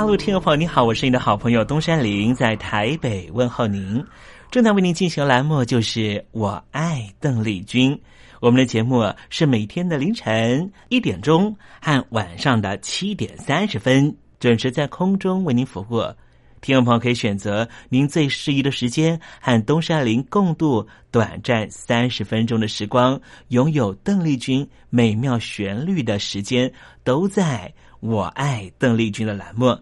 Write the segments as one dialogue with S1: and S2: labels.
S1: 大陆听众朋友，你好，我是你的好朋友东山林，在台北问候您。正在为您进行的栏目就是我爱邓丽君。我们的节目是每天的凌晨一点钟和晚上的七点三十分准时在空中为您服务。听众朋友可以选择您最适宜的时间，和东山林共度短暂三十分钟的时光，拥有邓丽君美妙旋律的时间，都在。我爱邓丽君的栏目，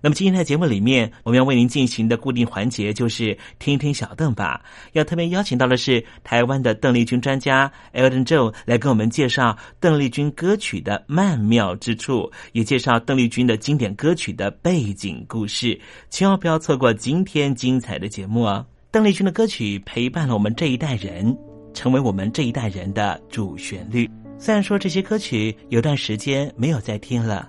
S1: 那么今天的节目里面，我们要为您进行的固定环节就是听听小邓吧。要特别邀请到的是台湾的邓丽君专家 Elton Joe 来跟我们介绍邓丽君歌曲的曼妙之处，也介绍邓丽君的经典歌曲的背景故事。千万不要错过今天精彩的节目哦！邓丽君的歌曲陪伴了我们这一代人，成为我们这一代人的主旋律。虽然说这些歌曲有段时间没有再听了。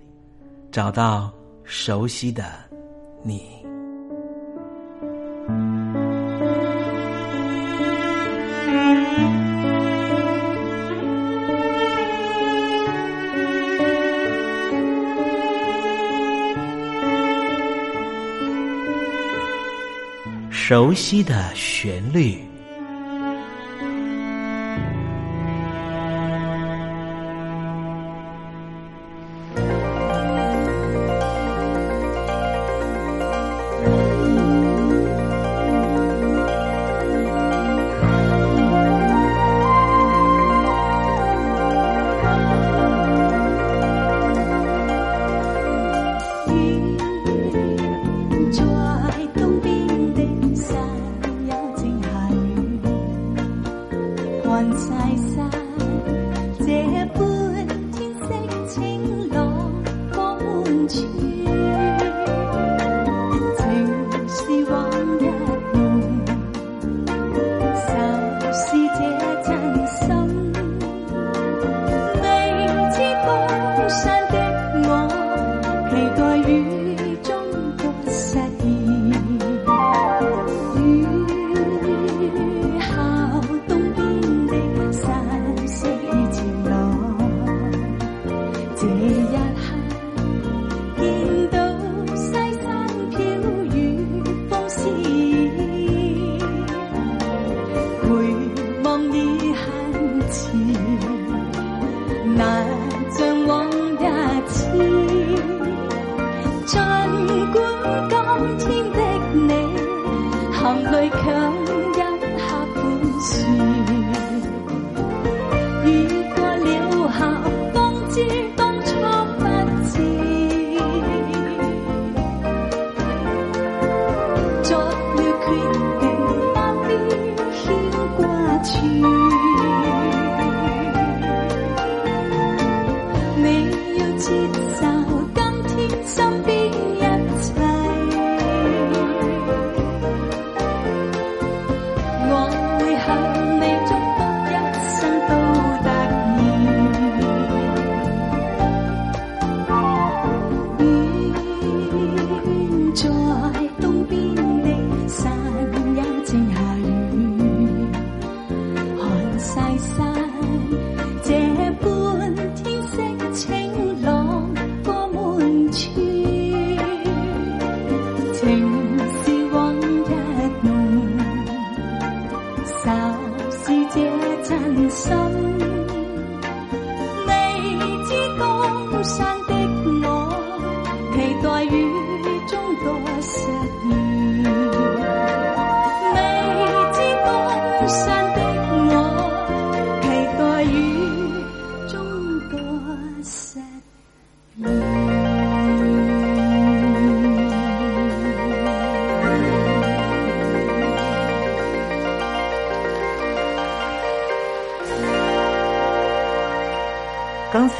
S1: 找到熟悉的你，熟悉的旋律。
S2: 人才散今天的你，含
S1: 泪。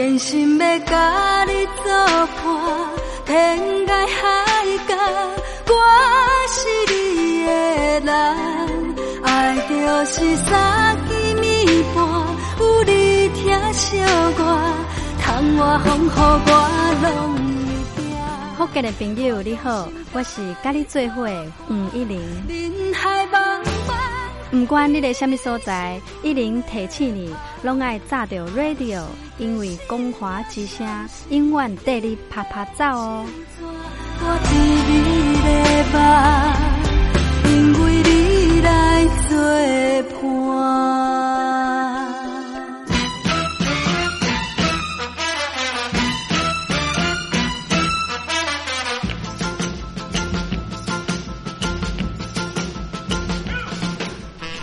S2: 真心要甲你作伴，天涯海角，我是你的人。爱就是三更暝半，有你疼惜我，窗外风雨我拢会听。
S3: 福建的朋友你好，我是甲你做伙黄一玲。
S2: 人海茫茫。
S3: 不管你在什么所在，一零提起你，拢爱炸着 radio，因为光华之声永远带你啪啪走哦。
S2: 因为你来作伴。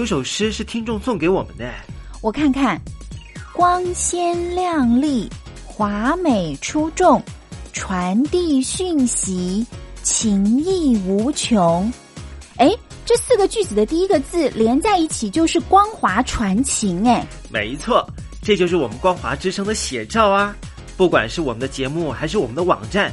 S4: 有首诗是听众送给我们的。
S5: 我看看，光鲜亮丽，华美出众，传递讯息，情意无穷。哎，这四个句子的第一个字连在一起就是光华传情。哎，
S4: 没错，这就是我们光华之声的写照啊！不管是我们的节目还是我们的网站，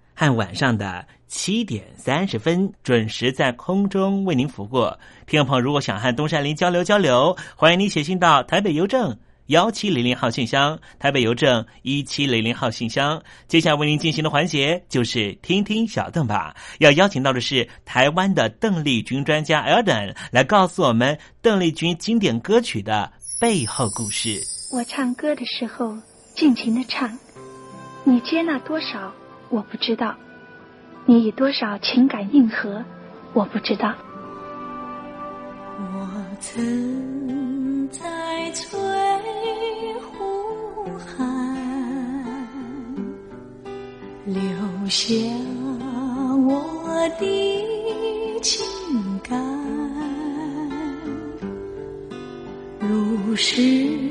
S1: 和晚上的。七点三十分准时在空中为您服务。听众朋友，如果想和东山林交流交流，欢迎您写信到台北邮政幺七零零号信箱，台北邮政一七零零号信箱。接下来为您进行的环节就是听听小邓吧，要邀请到的是台湾的邓丽君专家 Elden 来告诉我们邓丽君经典歌曲的背后故事。
S6: 我唱歌的时候尽情的唱，你接纳多少我不知道，你以多少情感应和我不知道。
S2: 我曾在翠湖畔留下我的情感，如诗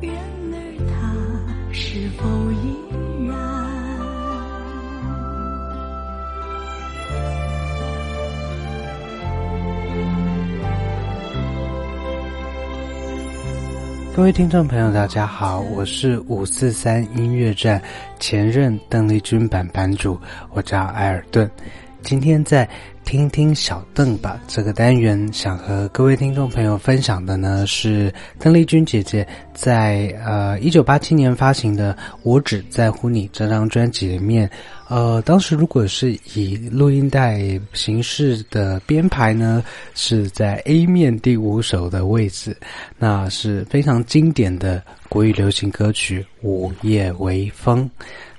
S2: 人儿他是否依然？
S7: 各位听众朋友，大家好，我是五四三音乐站前任邓丽君版版主，我叫埃尔顿，今天在。听听小邓吧，这个单元想和各位听众朋友分享的呢是邓丽君姐姐在呃一九八七年发行的《我只在乎你》这张专辑里面，呃，当时如果是以录音带形式的编排呢，是在 A 面第五首的位置，那是非常经典的国语流行歌曲《午夜微风》。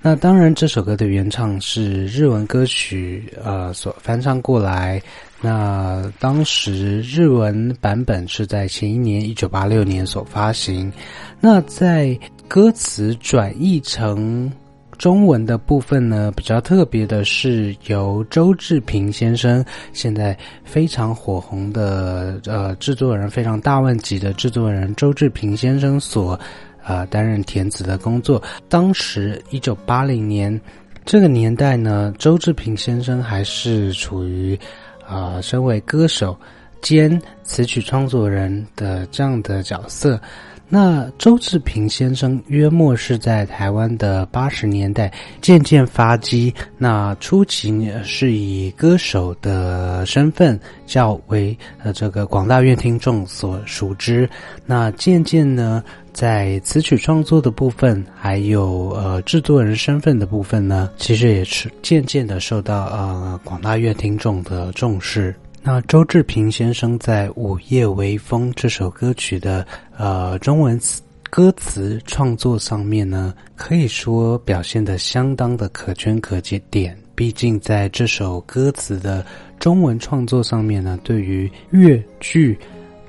S7: 那当然，这首歌的原唱是日文歌曲，呃，所翻唱过来。那当时日文版本是在前一年一九八六年所发行。那在歌词转译成中文的部分呢，比较特别的是由周志平先生，现在非常火红的呃制作人，非常大问级的制作人周志平先生所。啊，担任填词的工作。当时一九八零年这个年代呢，周志平先生还是处于啊，身为歌手兼词曲创作人的这样的角色。那周志平先生约莫是在台湾的八十年代渐渐发迹。那初期呢，是以歌手的身份较为呃这个广大乐听众所熟知。那渐渐呢。在词曲创作的部分，还有呃制作人身份的部分呢，其实也是渐渐的受到呃广大乐听众的重视。那周志平先生在《午夜微风》这首歌曲的呃中文词歌词创作上面呢，可以说表现的相当的可圈可点。毕竟在这首歌词的中文创作上面呢，对于乐句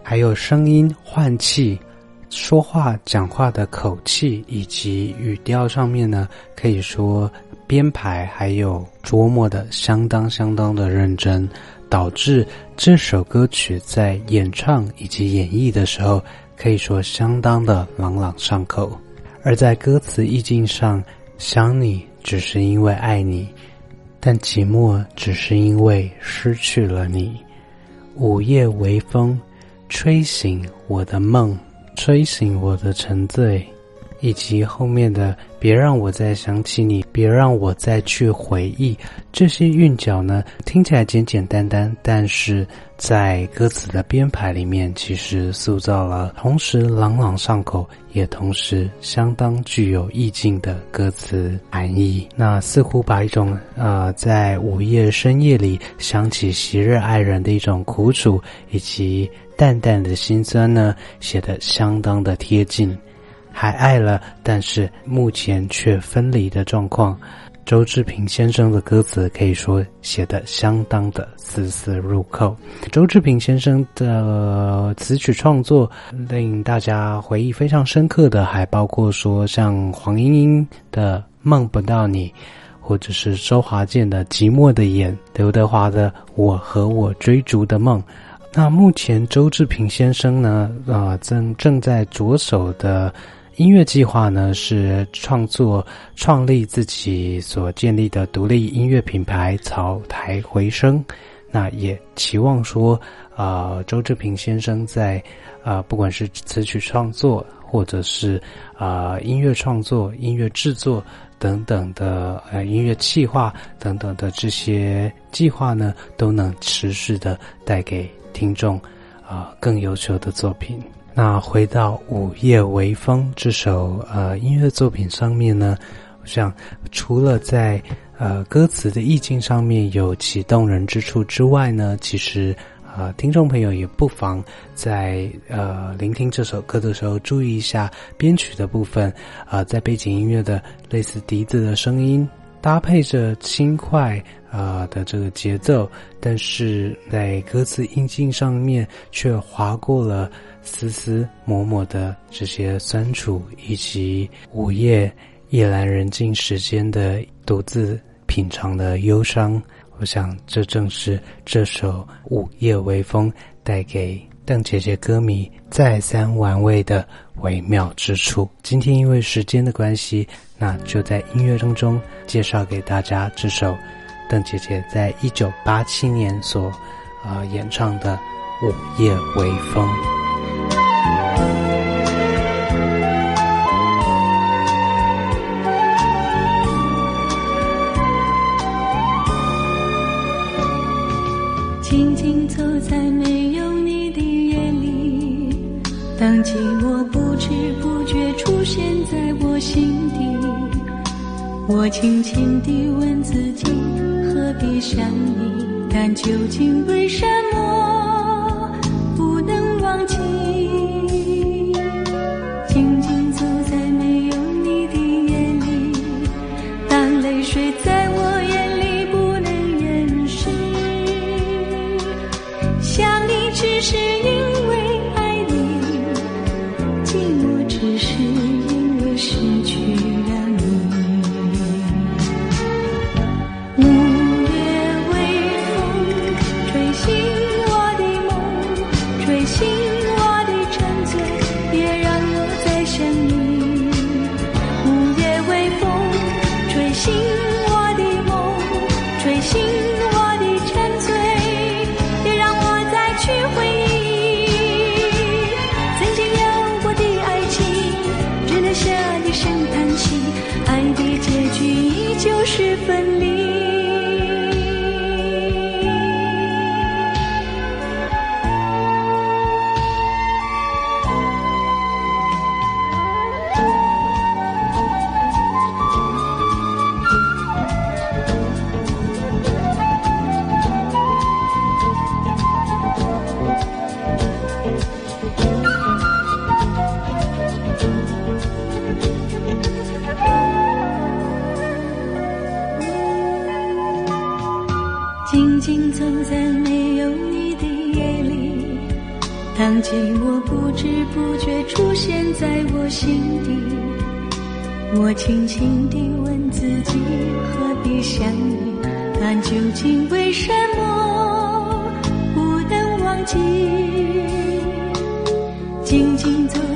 S7: 还有声音换气。说话讲话的口气以及语调上面呢，可以说编排还有琢磨的相当相当的认真，导致这首歌曲在演唱以及演绎的时候，可以说相当的朗朗上口。而在歌词意境上，想你只是因为爱你，但寂寞只是因为失去了你。午夜微风，吹醒我的梦。吹醒我的沉醉，以及后面的“别让我再想起你，别让我再去回忆”这些韵脚呢，听起来简简单单，但是在歌词的编排里面，其实塑造了同时朗朗上口，也同时相当具有意境的歌词含义。那似乎把一种呃，在午夜深夜里想起昔日爱人的一种苦楚，以及。淡淡的心酸呢，写得相当的贴近，还爱了，但是目前却分离的状况。周志平先生的歌词可以说写得相当的丝丝入扣。周志平先生的词曲创作令大家回忆非常深刻的，还包括说像黄莺莺的《梦不到你》，或者是周华健的《寂寞的眼》，刘德华的《我和我追逐的梦》。那目前周志平先生呢，啊，正正在着手的音乐计划呢，是创作、创立自己所建立的独立音乐品牌草台回声。那也期望说，啊，周志平先生在啊，不管是词曲创作，或者是啊音乐创作、音乐制作。等等的呃音乐计划等等的这些计划呢，都能持续的带给听众啊更优秀的作品。那回到《午夜微风》这首呃音乐作品上面呢，我想除了在呃歌词的意境上面有其动人之处之外呢，其实。啊，听众朋友也不妨在呃聆听这首歌的时候，注意一下编曲的部分。啊，在背景音乐的类似笛子的声音，搭配着轻快啊的这个节奏，但是在歌词音境上面却划过了丝丝抹抹的这些酸楚，以及午夜夜阑人静时间的独自品尝的忧伤。我想，这正是这首《午夜微风》带给邓姐姐歌迷再三玩味的微妙之处。今天因为时间的关系，那就在音乐当中介绍给大家这首邓姐姐在一九八七年所啊演唱的《午夜微风》。
S2: 静静走在没有你的夜里当寂寞不知不觉出现在我心底，我轻轻地问自己：何必想你？但究竟为什么不能忘记？为什么不能忘记？静静走。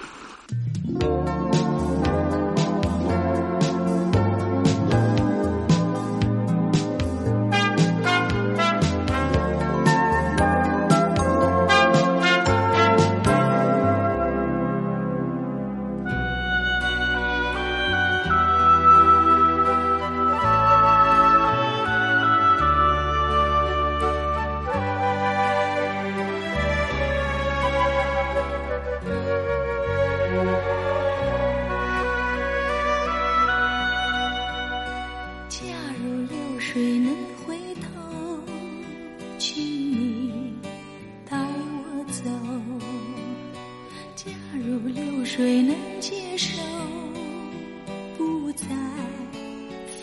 S2: 再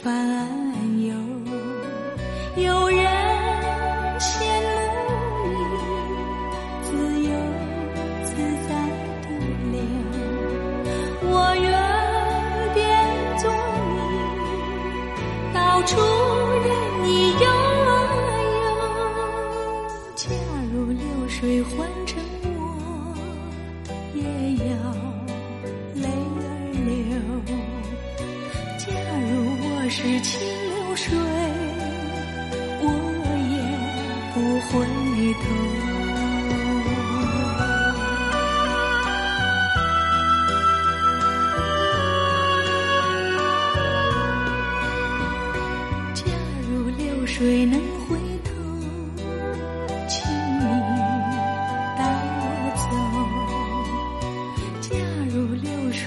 S2: 烦忧。有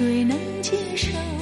S2: 谁能接受？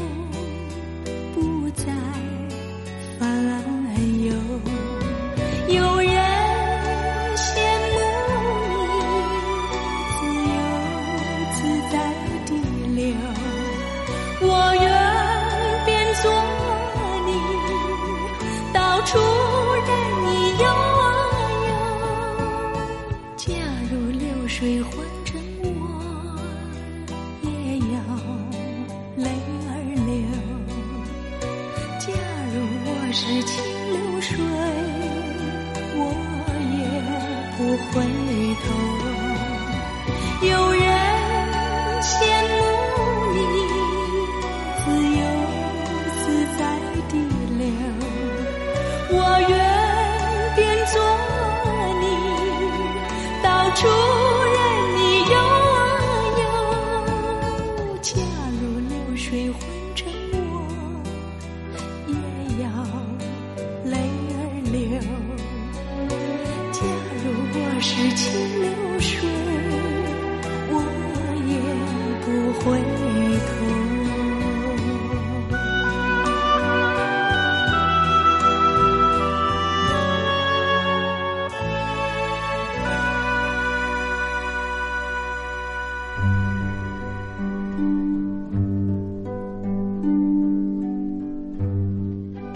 S2: 你，